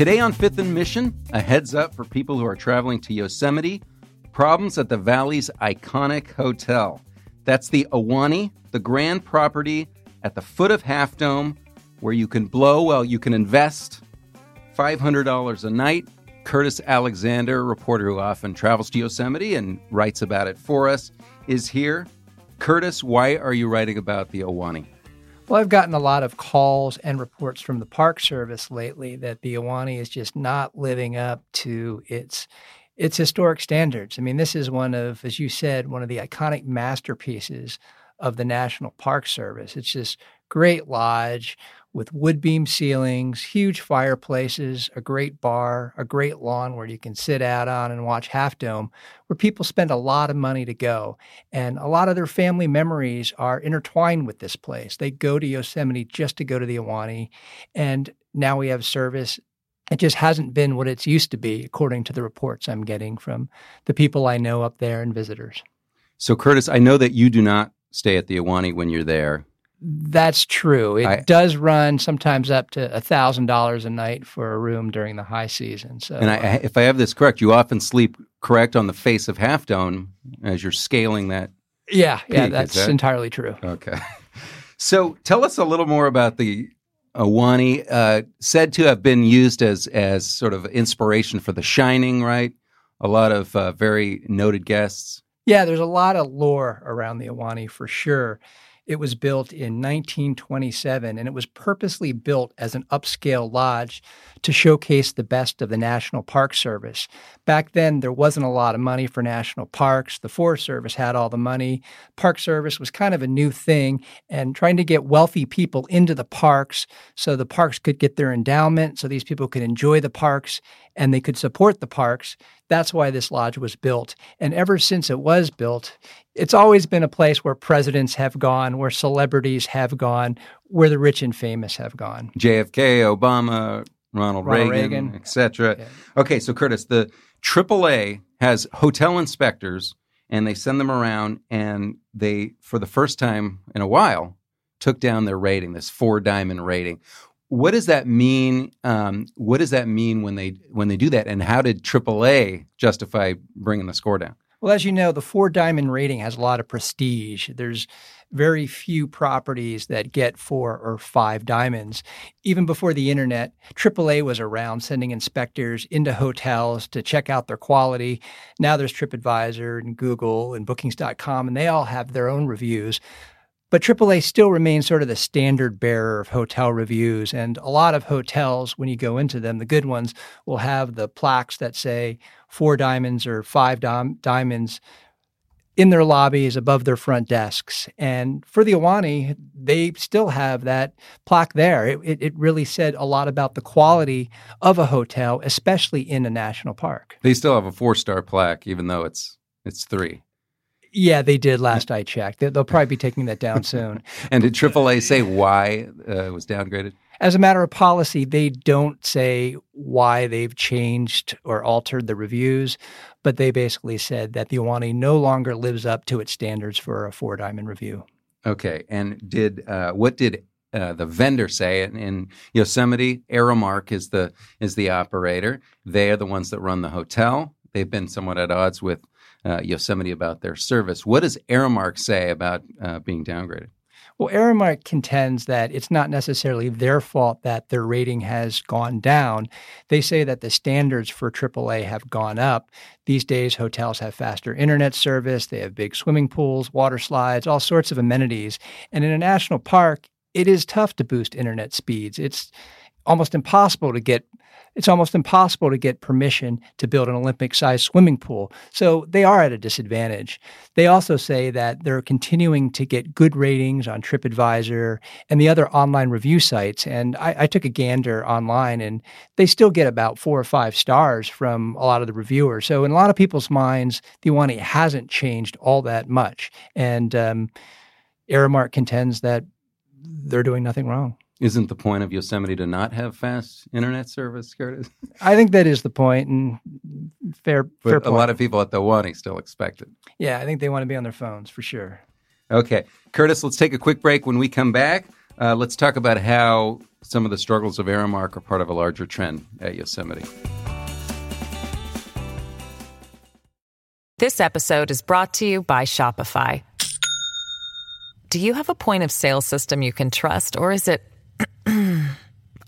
Today on Fifth and Mission, a heads up for people who are traveling to Yosemite problems at the Valley's iconic hotel. That's the Ahwahnee, the grand property at the foot of Half Dome, where you can blow while you can invest $500 a night. Curtis Alexander, reporter who often travels to Yosemite and writes about it for us, is here. Curtis, why are you writing about the Ahwahnee? Well, I've gotten a lot of calls and reports from the Park Service lately that the Ahwahnee is just not living up to its its historic standards. I mean, this is one of, as you said, one of the iconic masterpieces of the National Park Service. It's this great lodge with wood beam ceilings, huge fireplaces, a great bar, a great lawn where you can sit out on and watch Half Dome, where people spend a lot of money to go. And a lot of their family memories are intertwined with this place. They go to Yosemite just to go to the Ahwahnee. And now we have service. It just hasn't been what it's used to be, according to the reports I'm getting from the people I know up there and visitors. So, Curtis, I know that you do not stay at the Ahwahnee when you're there. That's true. It I- does run sometimes up to thousand dollars a night for a room during the high season. So, And I, if I have this correct, you often sleep correct on the face of Half Dome as you're scaling that. yeah, yeah, peak, is that's that- entirely true. Okay. So tell us a little more about the Ahwahnee, uh, said to have been used as as sort of inspiration for The Shining, right? A lot of uh, very noted guests. Yeah, there's a lot of lore around the Ahwahnee for sure. It was built in 1927 and it was purposely built as an upscale lodge to showcase the best of the National Park Service. Back then, there wasn't a lot of money for national parks. The Forest Service had all the money. Park Service was kind of a new thing and trying to get wealthy people into the parks so the parks could get their endowment, so these people could enjoy the parks and they could support the parks. That's why this lodge was built. And ever since it was built, it's always been a place where presidents have gone, where celebrities have gone, where the rich and famous have gone. JFK, Obama, Ronald, Ronald Reagan, Reagan. etc. Yeah. Okay, so Curtis, the AAA has hotel inspectors, and they send them around, and they, for the first time in a while, took down their rating, this four diamond rating. What does that mean? Um, what does that mean when they when they do that? And how did AAA justify bringing the score down? Well, as you know, the four diamond rating has a lot of prestige. There's very few properties that get four or five diamonds. Even before the internet, AAA was around sending inspectors into hotels to check out their quality. Now there's TripAdvisor and Google and Bookings.com, and they all have their own reviews. But AAA still remains sort of the standard bearer of hotel reviews. And a lot of hotels, when you go into them, the good ones will have the plaques that say four diamonds or five dom- diamonds in their lobbies above their front desks. And for the Ahwahnee, they still have that plaque there. It, it, it really said a lot about the quality of a hotel, especially in a national park. They still have a four star plaque, even though it's it's three. Yeah, they did last I checked. They- They'll probably be taking that down soon. And did AAA say why uh, it was downgraded? As a matter of policy, they don't say why they've changed or altered the reviews, but they basically said that the Ahwahnee no longer lives up to its standards for a four diamond review. Okay, and did uh, what did uh, the vendor say in, in Yosemite? Aramark is the is the operator. They are the ones that run the hotel. They've been somewhat at odds with uh, Yosemite about their service. What does Aramark say about uh, being downgraded? Well, Aramark contends that it's not necessarily their fault that their rating has gone down. They say that the standards for AAA have gone up. These days, hotels have faster internet service, they have big swimming pools, water slides, all sorts of amenities. And in a national park, it is tough to boost internet speeds. It's almost impossible to get it's almost impossible to get permission to build an Olympic sized swimming pool. So they are at a disadvantage. They also say that they're continuing to get good ratings on TripAdvisor and the other online review sites. And I, I, took a gander online and they still get about four or five stars from a lot of the reviewers. So in a lot of people's minds, the Ahwahnee hasn't changed all that much. And um, Aramark contends that they're doing nothing wrong. Isn't the point of Yosemite to not have fast internet service, Curtis? I think that is the point, and fair. But fair a lot of people at the Ahwahnee still expect it. Yeah, I think they want to be on their phones for sure. Okay, Curtis, let's take a quick break. When we come back, uh, let's talk about how some of the struggles of Aramark are part of a larger trend at Yosemite. This episode is brought to you by Shopify. Do you have a point of sale system you can trust, or is it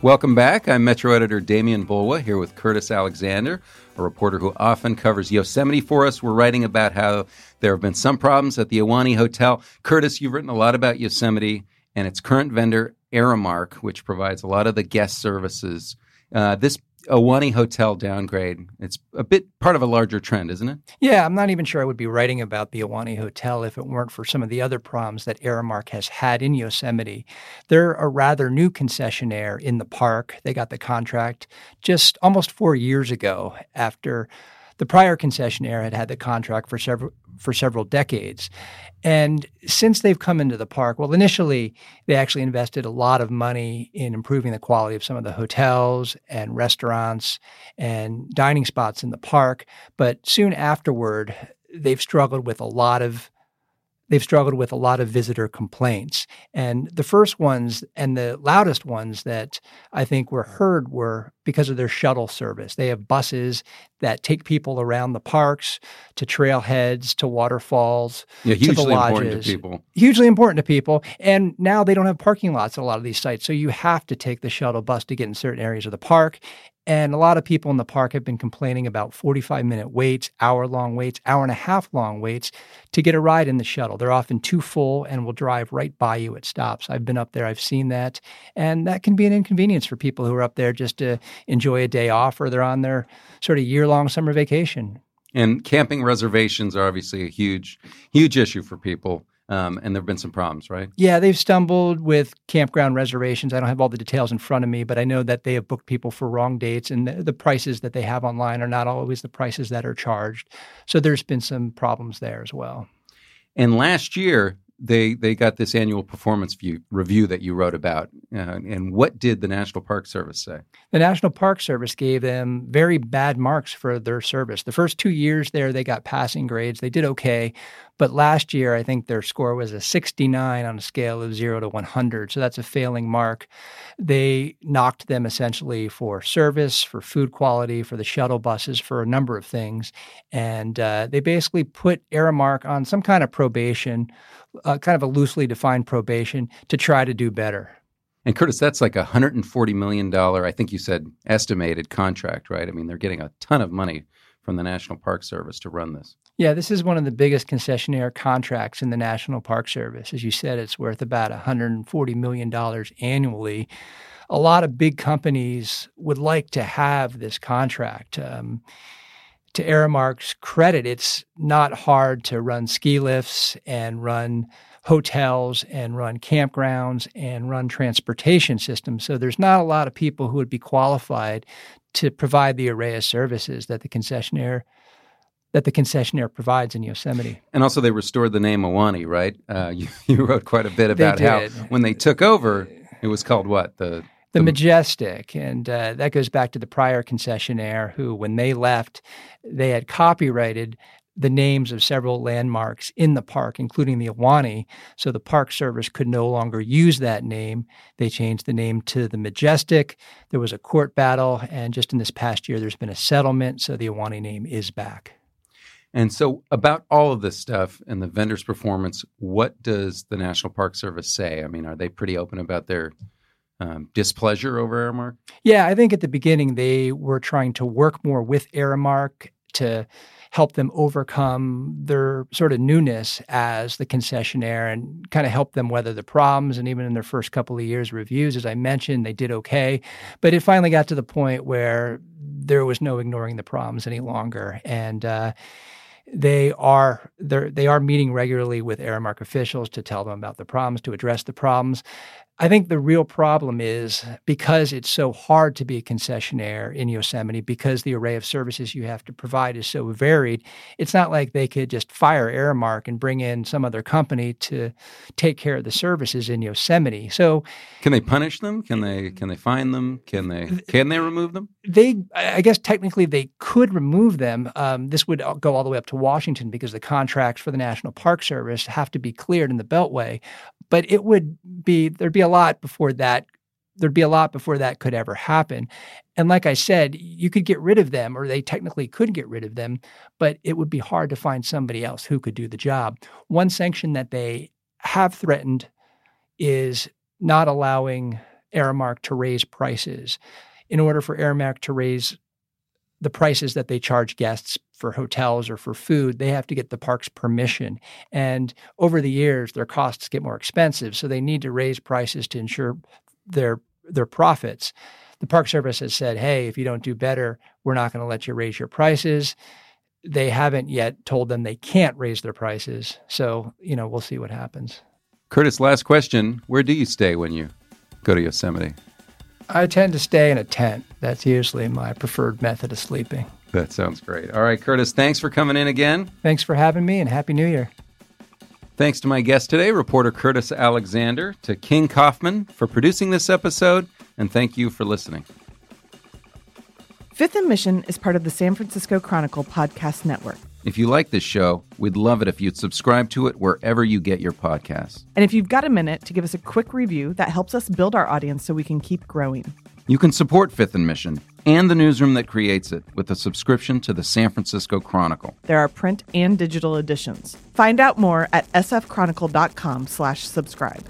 Welcome back. I'm Metro Editor Demian Bulwa here with Curtis Alexander, a reporter who often covers Yosemite for us. We're writing about how there have been some problems at the Ahwahnee Hotel. Curtis, you've written a lot about Yosemite and its current vendor, Aramark, which provides a lot of the guest services. Uh, this Ahwahnee Hotel downgrade, it's a bit part of a larger trend, isn't it? Yeah, I'm not even sure I would be writing about the Ahwahnee Hotel if it weren't for some of the other problems that Aramark has had in Yosemite. They're a rather new concessionaire in the park. They got the contract just almost four years ago after the prior concessionaire had had the contract for several for several decades. And since they've come into the park, well, initially they actually invested a lot of money in improving the quality of some of the hotels and restaurants and dining spots in the park. But soon afterward, they've struggled with a lot of they've struggled with a lot of visitor complaints. And the first ones and the loudest ones that I think were heard were because of their shuttle service. They have buses that take people around the parks to trailheads, to waterfalls, Yeah, to the hugely lodges. important to people. Hugely important to people. And now they don't have parking lots at a lot of these sites. So you have to take the shuttle bus to get in certain areas of the park. And a lot of people in the park have been complaining about 45 minute waits, hour long waits, hour and a half long waits to get a ride in the shuttle. They're often too full and will drive right by you at stops. I've been up there, I've seen that. And that can be an inconvenience for people who are up there just to enjoy a day off or they're on their sort of year long summer vacation. And camping reservations are obviously a huge, huge issue for people. Um, and there have been some problems, right? Yeah, they've stumbled with campground reservations. I don't have all the details in front of me, but I know that they have booked people for wrong dates, and the, the prices that they have online are not always the prices that are charged. So there's been some problems there as well. And last year, they they got this annual performance view, review that you wrote about. Uh, and what did the National Park Service say? The National Park Service gave them very bad marks for their service. The first two years there, they got passing grades. They did okay. But last year, I think their score was a 69 on a scale of 0 to 100. So that's a failing mark. They knocked them essentially for service, for food quality, for the shuttle buses, for a number of things. And uh, they basically put Aramark on some kind of probation, uh, kind of a loosely defined probation, to try to do better. And Curtis, that's like a $140 million, I think you said estimated contract, right? I mean, they're getting a ton of money from the National Park Service to run this. Yeah, this is one of the biggest concessionaire contracts in the National Park Service. As you said, it's worth about $140 million annually. A lot of big companies would like to have this contract. Um, to Aramark's credit, it's not hard to run ski lifts and run hotels and run campgrounds and run transportation systems. So there's not a lot of people who would be qualified to provide the array of services that the concessionaire that the concessionaire provides in Yosemite. And also, they restored the name Ahwahnee, right? Uh, you, you wrote quite a bit about how when they took over, it was called what? The The Majestic, and uh, that goes back to the prior concessionaire who, when they left, they had copyrighted the names of several landmarks in the park, including the Ahwahnee. So the Park Service could no longer use that name. They changed the name to the Majestic. There was a court battle, and just in this past year, there's been a settlement. So the Ahwahnee name is back. And so, about all of this stuff and the vendor's performance, what does the National Park Service say? I mean, are they pretty open about their um, displeasure over Aramark? Yeah, I think at the beginning they were trying to work more with Aramark to help them overcome their sort of newness as the concessionaire and kind of help them weather the problems. And even in their first couple of years reviews, as I mentioned, they did okay. But it finally got to the point where there was no ignoring the problems any longer. And uh, they are they are meeting regularly with Aramark officials to tell them about the problems, to address the problems. I think the real problem is because it's so hard to be a concessionaire in Yosemite, because the array of services you have to provide is so varied, it's not like they could just fire Aramark and bring in some other company to take care of the services in Yosemite. So can they punish them? Can they can they fine them? Can they can they remove them? They I guess technically they could remove them. Um, this would go all the way up to Washington because the contracts for the National Park Service have to be cleared in the Beltway. But it would be there'd be a lot before that there'd be a lot before that could ever happen. And like I said, you could get rid of them, or they technically could get rid of them, but it would be hard to find somebody else who could do the job. One sanction that they have threatened is not allowing Aramark to raise prices. In order for Aramark to raise the prices that they charge guests for hotels or for food, they have to get the park's permission. And over the years, their costs get more expensive, so they need to raise prices to ensure their their profits. The Park Service has said, "Hey, if you don't do better, we're not going to let you raise your prices." They haven't yet told them they can't raise their prices, so you know we'll see what happens. Curtis, last question: Where do you stay when you go to Yosemite? I tend to stay in a tent. That's usually my preferred method of sleeping. That sounds great. All right, Curtis, thanks for coming in again. Thanks for having me and Happy New Year. Thanks to my guest today, reporter Curtis Alexander, to King Kaufman for producing this episode, and thank you for listening. Fifth and Mission is part of the San Francisco Chronicle podcast network. If you like this show, we'd love it if you'd subscribe to it wherever you get your podcasts. And if you've got a minute to give us a quick review, that helps us build our audience so we can keep growing. You can support Fifth and Mission and the newsroom that creates it with a subscription to the San Francisco Chronicle. There are print and digital editions. Find out more at sfchronicle.com slash subscribe.